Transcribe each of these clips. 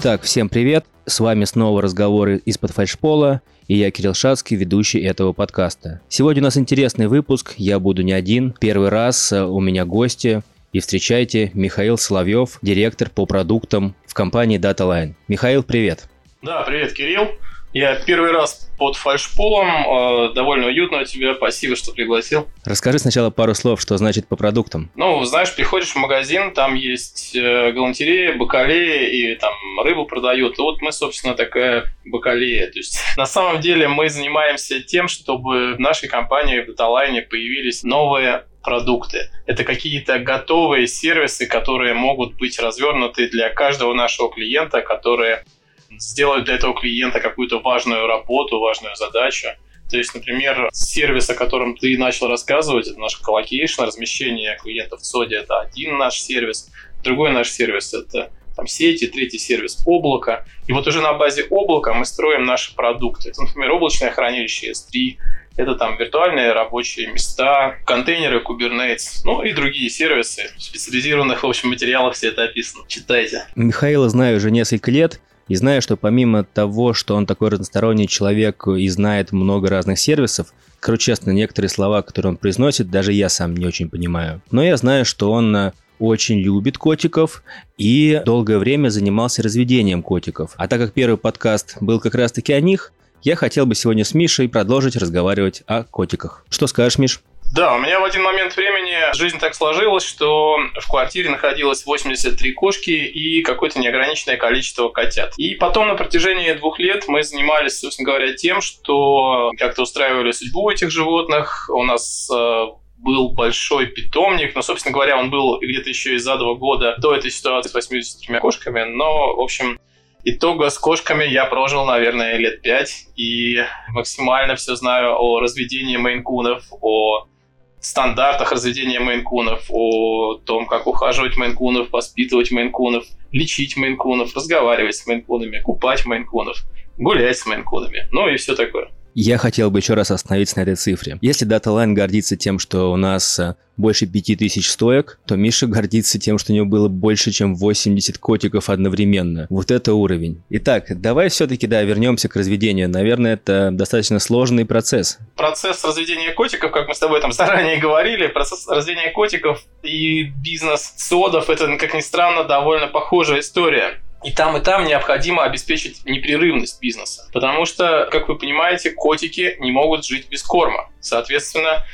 Итак, всем привет! С вами снова разговоры из-под фальшпола, и я Кирилл Шацкий, ведущий этого подкаста. Сегодня у нас интересный выпуск, я буду не один. Первый раз э, у меня гости, и встречайте Михаил Соловьев, директор по продуктам в компании DataLine. Михаил, привет! Да, привет, Кирилл. Я первый раз под фальшполом. Э, довольно уютно у тебя. Спасибо, что пригласил. Расскажи сначала пару слов, что значит по продуктам. Ну, знаешь, приходишь в магазин, там есть э, галантерея, бакалея и там рыбу продают. Вот мы, собственно, такая бакалея. То есть, на самом деле, мы занимаемся тем, чтобы в нашей компании в DataLine е появились новые продукты. Это какие-то готовые сервисы, которые могут быть развернуты для каждого нашего клиента, которые сделают для этого клиента какую-то важную работу, важную задачу. То есть, например, сервис, о котором ты начал рассказывать, это наш colocation, размещение клиентов в ЦОДе, это один наш сервис. Другой наш сервис — это там, сети, третий сервис облака. И вот уже на базе облака мы строим наши продукты. Это, например, облачное хранилище S3, это там виртуальные рабочие места, контейнеры Kubernetes, ну и другие сервисы. В специализированных, в общем, материалах все это описано. Читайте. Михаила знаю уже несколько лет. И знаю, что помимо того, что он такой разносторонний человек и знает много разных сервисов, скажу честно, некоторые слова, которые он произносит, даже я сам не очень понимаю. Но я знаю, что он э, очень любит котиков и долгое время занимался разведением котиков. А так как первый подкаст был как раз-таки о них, я хотел бы сегодня с Мишей продолжить разговаривать о котиках. Что скажешь, Миш? Да, у меня в один момент времени жизнь так сложилась, что в квартире находилось 83 кошки и какое-то неограниченное количество котят. И потом на протяжении двух лет мы занимались, собственно говоря, тем, что как-то устраивали судьбу этих животных. У нас э, был большой питомник, но, собственно говоря, он был где-то еще и за два года до этой ситуации с 83 кошками, но, в общем, Итого с кошками я прожил, наверное, лет пять, и максимально все знаю о разведении мейнкунов, о стандартах разведения мейнкунов, о том, как ухаживать мейнкунов, воспитывать мейнкунов, лечить мейнкунов, разговаривать с мейнкунами, купать мейнкунов, гулять с мейнкунами, ну и все такое. Я хотел бы еще раз остановиться на этой цифре. Если DataLine гордится тем, что у нас э, больше 5000 стоек, то Миша гордится тем, что у него было больше, чем 80 котиков одновременно. Вот это уровень. Итак, давай все-таки, да, вернемся к разведению. Наверное, это достаточно сложный процесс. Процесс разведения котиков, как мы с тобой там заранее говорили, процесс разведения котиков и бизнес содов, это, как ни странно, довольно похожая история. И там, и там необходимо обеспечить непрерывность бизнеса. Потому что, как вы понимаете, котики не могут жить без корма. Соответственно,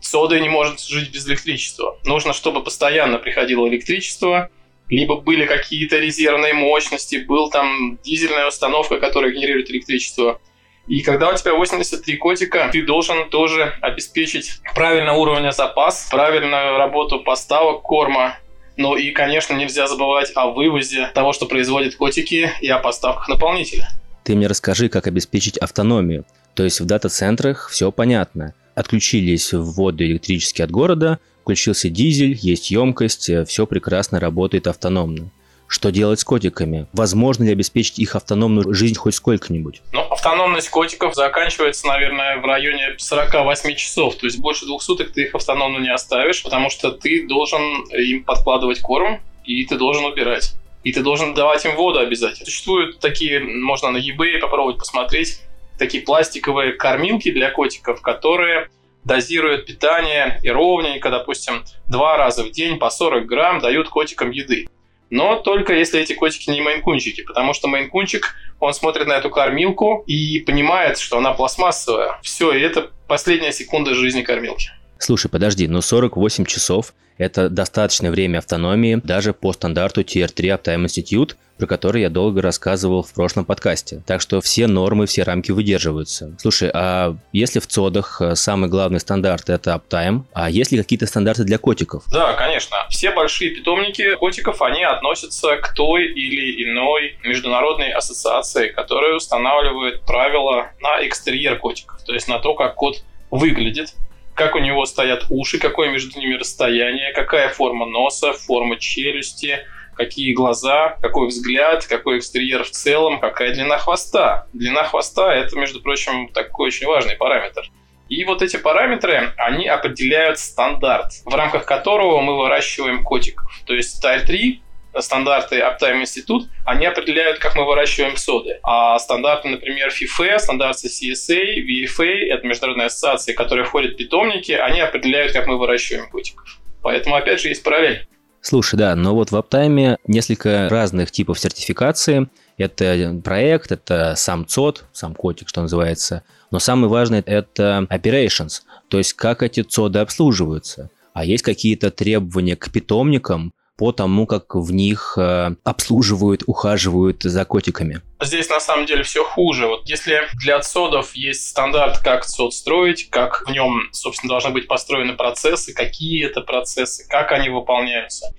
сода не может жить без электричества. Нужно, чтобы постоянно приходило электричество, либо были какие-то резервные мощности, был там дизельная установка, которая генерирует электричество. И когда у тебя 83 котика, ты должен тоже обеспечить правильный уровень запас, правильную работу поставок корма, ну и, конечно, нельзя забывать о вывозе того, что производят котики, и о поставках наполнителя. Ты мне расскажи, как обеспечить автономию. То есть в дата-центрах все понятно. Отключились вводы электрические от города, включился дизель, есть емкость, все прекрасно работает автономно. Что делать с котиками? Возможно ли обеспечить их автономную жизнь хоть сколько-нибудь? Автономность котиков заканчивается, наверное, в районе 48 часов. То есть больше двух суток ты их автономно не оставишь, потому что ты должен им подкладывать корм, и ты должен убирать. И ты должен давать им воду обязательно. Существуют такие, можно на eBay попробовать посмотреть, такие пластиковые кормилки для котиков, которые дозируют питание и ровненько, допустим, два раза в день по 40 грамм дают котикам еды. Но только если эти котики не мейнкунчики, потому что мейнкунчик, он смотрит на эту кормилку и понимает, что она пластмассовая. Все, и это последняя секунда жизни кормилки. Слушай, подожди, но 48 часов – это достаточное время автономии даже по стандарту Tier 3 Uptime Institute, про который я долго рассказывал в прошлом подкасте. Так что все нормы, все рамки выдерживаются. Слушай, а если в ЦОДах э, самый главный стандарт – это Uptime, а есть ли какие-то стандарты для котиков? Да, конечно. Все большие питомники котиков, они относятся к той или иной международной ассоциации, которая устанавливает правила на экстерьер котиков, то есть на то, как кот выглядит, как у него стоят уши, какое между ними расстояние, какая форма носа, форма челюсти, какие глаза, какой взгляд, какой экстерьер в целом, какая длина хвоста. Длина хвоста – это, между прочим, такой очень важный параметр. И вот эти параметры, они определяют стандарт, в рамках которого мы выращиваем котиков. То есть Style 3 стандарты Uptime Institute, они определяют, как мы выращиваем соды. А стандарты, например, FIFA, стандарты CSA, VFA, это международные ассоциации, которые входят в питомники, они определяют, как мы выращиваем котиков. Поэтому, опять же, есть параллель. Слушай, да, но вот в Uptime несколько разных типов сертификации. Это проект, это сам ЦОД, сам котик, что называется. Но самое важное – это operations, то есть как эти ЦОДы обслуживаются. А есть какие-то требования к питомникам, по тому, как в них э, обслуживают, ухаживают за котиками. Здесь на самом деле все хуже. Вот если для отсодов есть стандарт, как сод строить, как в нем, собственно, должны быть построены процессы, какие это процессы, как они выполняются,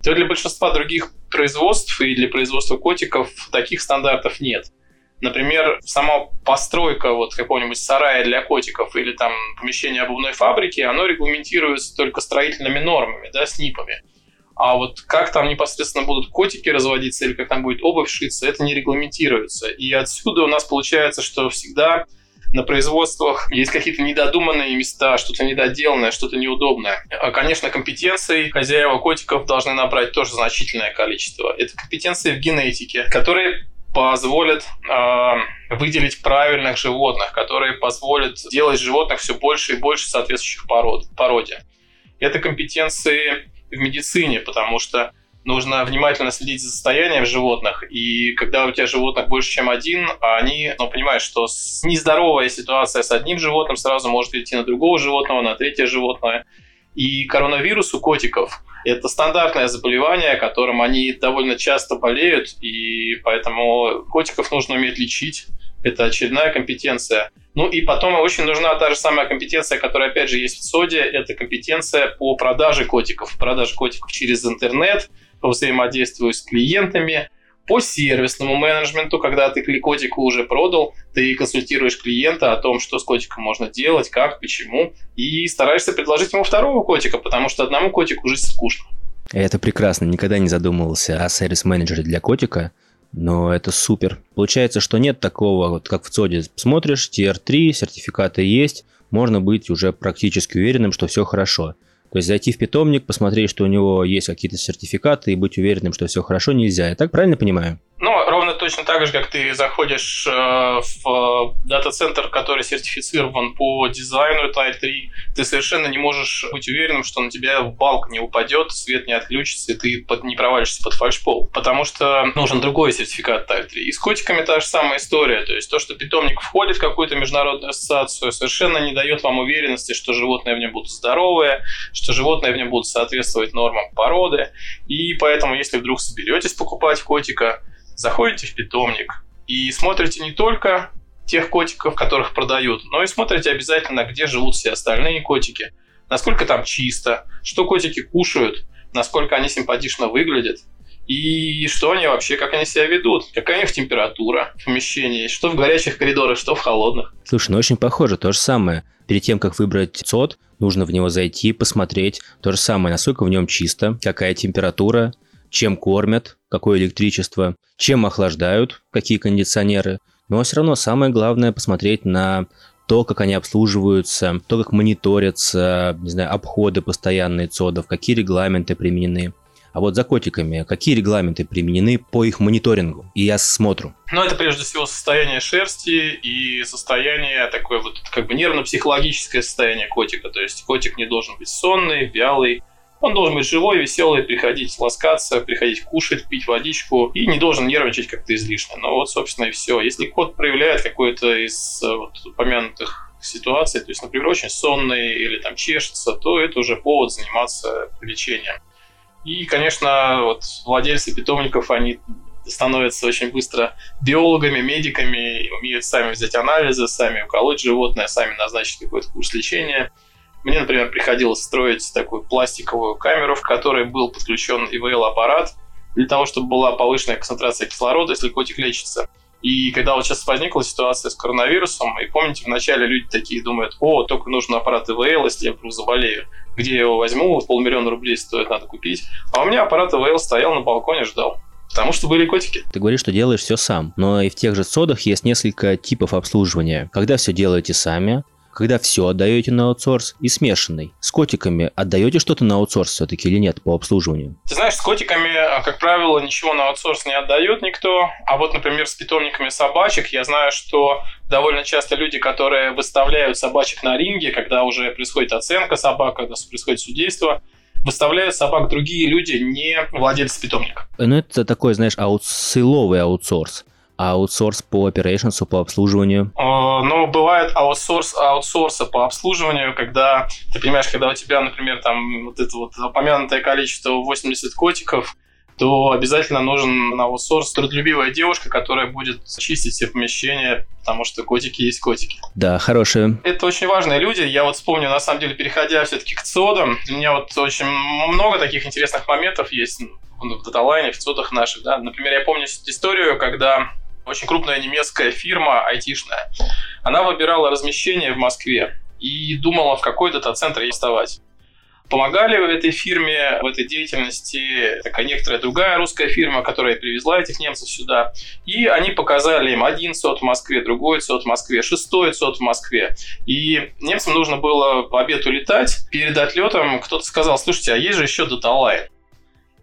то для большинства других производств и для производства котиков таких стандартов нет. Например, сама постройка вот какого-нибудь сарая для котиков или там помещения обувной фабрики, оно регламентируется только строительными нормами, да, СНИПами. А вот как там непосредственно будут котики разводиться или как там будет обувь шиться, это не регламентируется. И отсюда у нас получается, что всегда на производствах есть какие-то недодуманные места, что-то недоделанное, что-то неудобное. А, конечно, компетенций хозяева котиков должны набрать тоже значительное количество. Это компетенции в генетике, которые позволят э, выделить правильных животных, которые позволят делать животных все больше и больше соответствующих пород, породе. Это компетенции в медицине, потому что нужно внимательно следить за состоянием животных, и когда у тебя животных больше, чем один, они, ну, понимаешь, что нездоровая ситуация с одним животным сразу может идти на другого животного, на третье животное. И коронавирус у котиков – это стандартное заболевание, которым они довольно часто болеют, и поэтому котиков нужно уметь лечить. Это очередная компетенция. Ну и потом очень нужна та же самая компетенция, которая опять же есть в СОДе, это компетенция по продаже котиков, продаже котиков через интернет, по взаимодействию с клиентами, по сервисному менеджменту, когда ты котику уже продал, ты консультируешь клиента о том, что с котиком можно делать, как, почему, и стараешься предложить ему второго котика, потому что одному котику жить скучно. Это прекрасно, никогда не задумывался о сервис-менеджере для котика, но это супер. Получается, что нет такого, вот как в ЦОДе смотришь, TR3, сертификаты есть, можно быть уже практически уверенным, что все хорошо. То есть зайти в питомник, посмотреть, что у него есть какие-то сертификаты и быть уверенным, что все хорошо, нельзя. Я так правильно понимаю? Ну, точно так же, как ты заходишь э, в дата-центр, который сертифицирован по дизайну Type 3, ты совершенно не можешь быть уверенным, что на тебя балк не упадет, свет не отключится, и ты не провалишься под фальшпол. Потому что нужен другой сертификат Type 3. И с котиками та же самая история. То есть то, что питомник входит в какую-то международную ассоциацию, совершенно не дает вам уверенности, что животные в нем будут здоровые, что животные в нем будут соответствовать нормам породы. И поэтому, если вдруг соберетесь покупать котика, заходите в питомник и смотрите не только тех котиков, которых продают, но и смотрите обязательно, где живут все остальные котики, насколько там чисто, что котики кушают, насколько они симпатично выглядят, и что они вообще, как они себя ведут, какая у них температура в помещении, что в горячих коридорах, что в холодных. Слушай, ну очень похоже, то же самое. Перед тем, как выбрать ЦОД, нужно в него зайти, посмотреть. То же самое, насколько в нем чисто, какая температура, чем кормят, какое электричество, чем охлаждают, какие кондиционеры. Но все равно самое главное посмотреть на то, как они обслуживаются, то, как мониторятся, не знаю, обходы постоянные ЦОДов, какие регламенты применены. А вот за котиками, какие регламенты применены по их мониторингу и осмотру? Ну, это прежде всего состояние шерсти и состояние такое вот как бы нервно-психологическое состояние котика. То есть котик не должен быть сонный, вялый, он должен быть живой, веселый, приходить ласкаться, приходить кушать, пить водичку и не должен нервничать как-то излишне. Но вот, собственно, и все. Если кот проявляет какой-то из э, вот, упомянутых ситуаций, то есть, например, очень сонный или там чешется, то это уже повод заниматься лечением. И, конечно, вот владельцы питомников, они становятся очень быстро биологами, медиками, умеют сами взять анализы, сами уколоть животное, сами назначить какой-то курс лечения – мне, например, приходилось строить такую пластиковую камеру, в которой был подключен ИВЛ-аппарат для того, чтобы была повышенная концентрация кислорода, если котик лечится. И когда вот сейчас возникла ситуация с коронавирусом, и помните, вначале люди такие думают, о, только нужен аппарат ИВЛ, если я вдруг заболею. Где я его возьму? Полмиллиона рублей стоит, надо купить. А у меня аппарат ИВЛ стоял на балконе, ждал. Потому что были котики. Ты говоришь, что делаешь все сам. Но и в тех же содах есть несколько типов обслуживания. Когда все делаете сами, когда все отдаете на аутсорс, и смешанный. С котиками отдаете что-то на аутсорс все-таки или нет по обслуживанию? Ты знаешь, с котиками, как правило, ничего на аутсорс не отдает никто. А вот, например, с питомниками собачек я знаю, что довольно часто люди, которые выставляют собачек на ринге, когда уже происходит оценка собак, когда происходит судейство, выставляют собак другие люди, не владельцы питомника. Ну, это такой, знаешь, аутсиловый аутсорс аутсорс по operations, по обслуживанию? Ну, бывает аутсорс аутсорса по обслуживанию, когда, ты понимаешь, когда у тебя, например, там вот это вот упомянутое количество 80 котиков, то обязательно нужен на аутсорс трудолюбивая девушка, которая будет чистить все помещения, потому что котики есть котики. Да, хорошие. Это очень важные люди. Я вот вспомню, на самом деле, переходя все-таки к ЦОДам, у меня вот очень много таких интересных моментов есть в даталайне, в ЦОДах наших. Да? Например, я помню историю, когда очень крупная немецкая фирма айтишная. Она выбирала размещение в Москве и думала, в какой дата-центр ей вставать. Помогали в этой фирме, в этой деятельности такая некоторая другая русская фирма, которая привезла этих немцев сюда. И они показали им один сот в Москве, другой сот в Москве, шестой сот в Москве. И немцам нужно было по обеду летать. Перед отлетом кто-то сказал, слушайте, а есть же еще даталайн.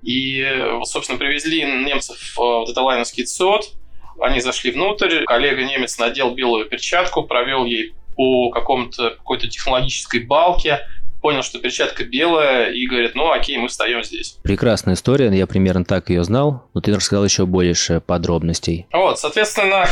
И, собственно, привезли немцев в даталайновский СОТ, они зашли внутрь, коллега немец надел белую перчатку, провел ей по какому-то какой-то технологической балке, понял, что перчатка белая, и говорит, ну окей, мы встаем здесь. Прекрасная история, я примерно так ее знал, но ты рассказал еще больше подробностей. Вот, соответственно,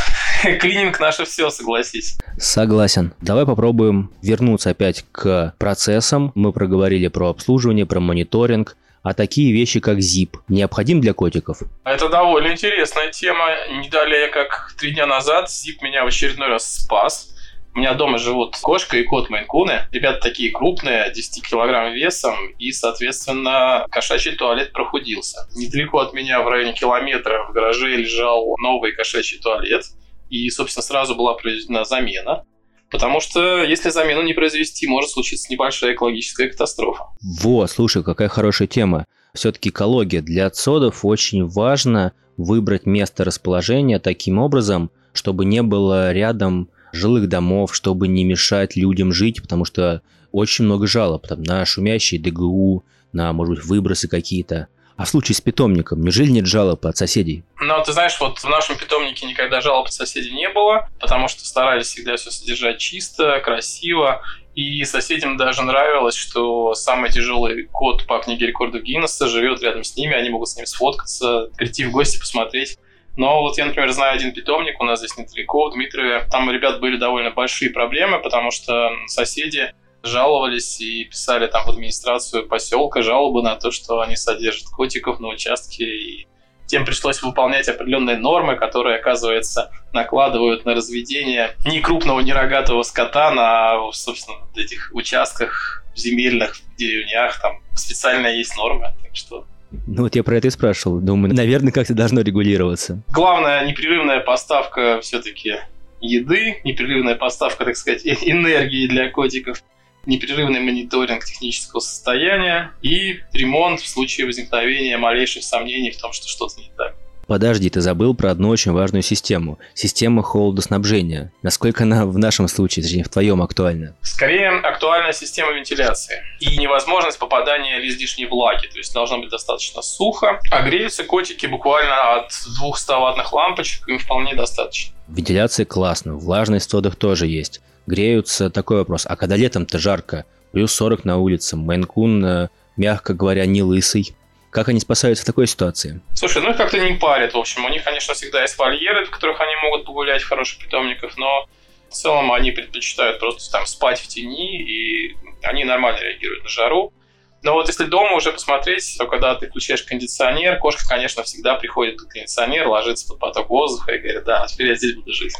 клининг наше все, согласись. Согласен. Давай попробуем вернуться опять к процессам. Мы проговорили про обслуживание, про мониторинг а такие вещи, как ZIP, необходим для котиков? Это довольно интересная тема. Не далее, как три дня назад, ZIP меня в очередной раз спас. У меня дома живут кошка и кот Майнкуны. Ребята такие крупные, 10 килограмм весом, и, соответственно, кошачий туалет прохудился. Недалеко от меня, в районе километра, в гараже лежал новый кошачий туалет. И, собственно, сразу была произведена замена. Потому что если замену не произвести, может случиться небольшая экологическая катастрофа. Во, слушай, какая хорошая тема. Все-таки экология. Для отсодов очень важно выбрать место расположения таким образом, чтобы не было рядом жилых домов, чтобы не мешать людям жить, потому что очень много жалоб там, на шумящие ДГУ, на, может быть, выбросы какие-то. А в случае с питомником, неужели нет жалоб от соседей? Ну, ты знаешь, вот в нашем питомнике никогда жалоб от соседей не было, потому что старались всегда все содержать чисто, красиво. И соседям даже нравилось, что самый тяжелый кот по книге рекордов Гиннесса живет рядом с ними, они могут с ним сфоткаться, прийти в гости, посмотреть. Но вот я, например, знаю один питомник у нас здесь недалеко, в Дмитрове. Там у ребят были довольно большие проблемы, потому что соседи жаловались и писали там в администрацию поселка жалобы на то, что они содержат котиков на участке, и тем пришлось выполнять определенные нормы, которые, оказывается, накладывают на разведение ни крупного, ни рогатого скота на, собственно, этих участках земельных, в деревнях, там специально есть нормы, так что ну вот я про это и спрашивал. Думаю, наверное, как-то должно регулироваться. Главная непрерывная поставка все-таки еды, непрерывная поставка, так сказать, энергии для котиков непрерывный мониторинг технического состояния и ремонт в случае возникновения малейших сомнений в том, что что-то не так. Подожди, ты забыл про одну очень важную систему. Система холодоснабжения. Насколько она в нашем случае, точнее, в твоем актуальна? Скорее, актуальна система вентиляции и невозможность попадания излишней влаги. То есть должно быть достаточно сухо. А греются котики буквально от 200 ваттных лампочек, им вполне достаточно. Вентиляция классно, влажность в содах тоже есть греются. Такой вопрос. А когда летом-то жарко, плюс 40 на улице, Майнкун, э, мягко говоря, не лысый. Как они спасаются в такой ситуации? Слушай, ну их как-то не парят, в общем. У них, конечно, всегда есть вольеры, в которых они могут погулять в хороших питомниках, но в целом они предпочитают просто там спать в тени, и они нормально реагируют на жару. Но вот если дома уже посмотреть, то когда ты включаешь кондиционер, кошка, конечно, всегда приходит под кондиционер, ложится под поток воздуха и говорит, да, теперь я здесь буду жить.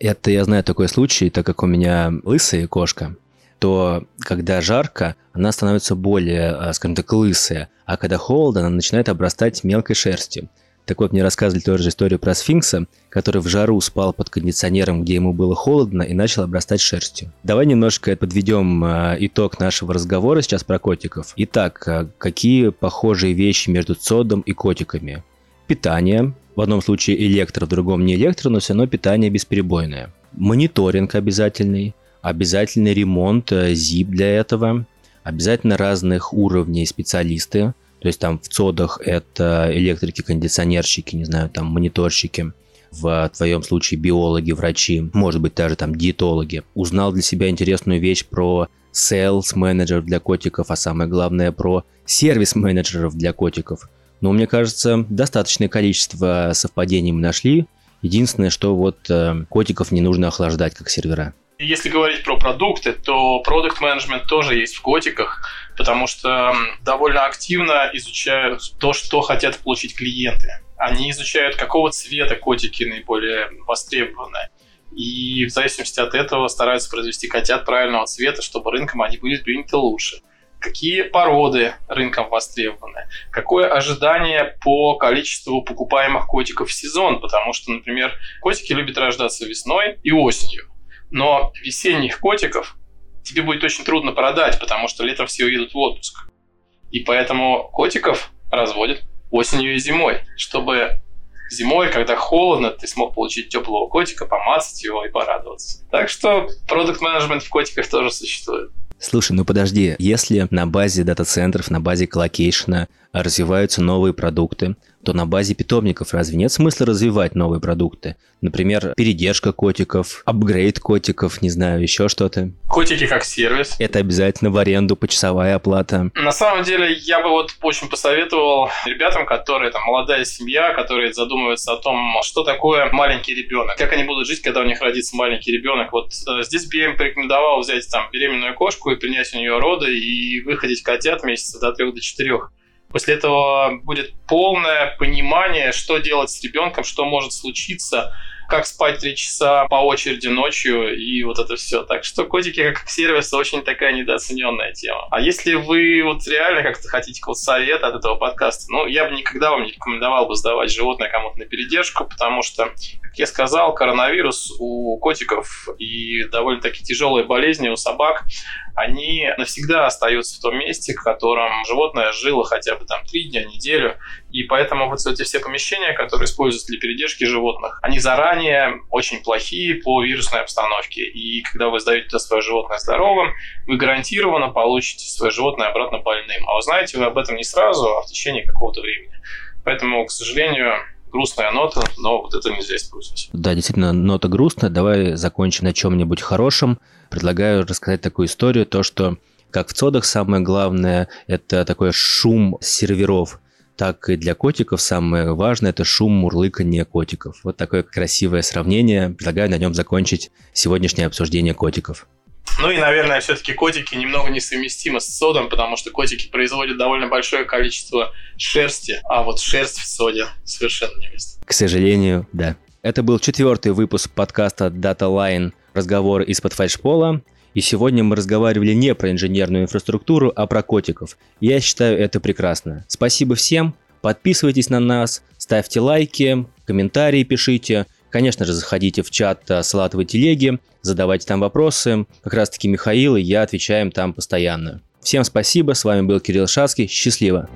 Это я знаю такой случай, так как у меня лысая кошка, то когда жарко, она становится более, а, скажем так, лысая, а когда холодно, она начинает обрастать мелкой шерстью. Так вот, мне рассказывали тоже историю про сфинкса, который в жару спал под кондиционером, где ему было холодно, и начал обрастать шерстью. Давай немножко подведем а, итог нашего разговора сейчас про котиков. Итак, а, какие похожие вещи между цодом и котиками? Питание, в одном случае электро, в другом не электро, но все равно питание бесперебойное. Мониторинг обязательный. обязательный ремонт, ZIP для этого, обязательно разных уровней специалисты, то есть там в ЦОДах это электрики, кондиционерщики, не знаю, там мониторщики, в твоем случае биологи, врачи, может быть даже там диетологи. Узнал для себя интересную вещь про sales менеджеров для котиков, а самое главное про сервис менеджеров для котиков. Но мне кажется, достаточное количество совпадений мы нашли. Единственное, что вот э, котиков не нужно охлаждать как сервера. Если говорить про продукты, то продукт менеджмент тоже есть в котиках, потому что довольно активно изучают то, что хотят получить клиенты. Они изучают, какого цвета котики наиболее востребованы. И в зависимости от этого стараются произвести котят правильного цвета, чтобы рынком они были приняты лучше. Какие породы рынком востребованы? Какое ожидание по количеству покупаемых котиков в сезон? Потому что, например, котики любят рождаться весной и осенью. Но весенних котиков тебе будет очень трудно продать, потому что летом все уедут в отпуск. И поэтому котиков разводят осенью и зимой, чтобы зимой, когда холодно, ты смог получить теплого котика, помацать его и порадоваться. Так что product management в котиках тоже существует. Слушай, ну подожди, если на базе дата-центров, на базе colocation а развиваются новые продукты, то на базе питомников разве нет смысла развивать новые продукты? Например, передержка котиков, апгрейд котиков, не знаю, еще что-то. Котики как сервис. Это обязательно в аренду, почасовая оплата. На самом деле, я бы вот очень посоветовал ребятам, которые там молодая семья, которые задумываются о том, что такое маленький ребенок, как они будут жить, когда у них родится маленький ребенок. Вот э, здесь бы я им порекомендовал взять там беременную кошку и принять у нее роды и выходить котят месяца до трех до четырех. После этого будет полное понимание, что делать с ребенком, что может случиться, как спать три часа по очереди ночью и вот это все. Так что котики как сервис очень такая недооцененная тема. А если вы вот реально как-то хотите какого-то совета от этого подкаста, ну, я бы никогда вам не рекомендовал бы сдавать животное кому-то на передержку, потому что, как я сказал, коронавирус у котиков и довольно-таки тяжелые болезни у собак, они навсегда остаются в том месте, в котором животное жило хотя бы там три дня, неделю. И поэтому вот эти все помещения, которые используются для передержки животных, они заранее очень плохие по вирусной обстановке. И когда вы сдаете свое животное здоровым, вы гарантированно получите свое животное обратно больным. А узнаете вы об этом не сразу, а в течение какого-то времени. Поэтому, к сожалению, грустная нота, но вот это нельзя использовать. Да, действительно, нота грустная. Давай закончим на чем-нибудь хорошем. Предлагаю рассказать такую историю, то, что как в цодах самое главное – это такой шум серверов, так и для котиков самое важное – это шум мурлыкания котиков. Вот такое красивое сравнение. Предлагаю на нем закончить сегодняшнее обсуждение котиков. Ну и, наверное, все-таки котики немного несовместимы с содом, потому что котики производят довольно большое количество шерсти, а вот шерсть в соде совершенно не место. К сожалению, да. Это был четвертый выпуск подкаста Data Line «Разговор из-под фальшпола». И сегодня мы разговаривали не про инженерную инфраструктуру, а про котиков. Я считаю это прекрасно. Спасибо всем. Подписывайтесь на нас, ставьте лайки, комментарии пишите. Конечно же, заходите в чат э, Салатовой телеги, задавайте там вопросы. Как раз таки Михаил и я отвечаем там постоянно. Всем спасибо, с вами был Кирилл Шацкий, счастливо!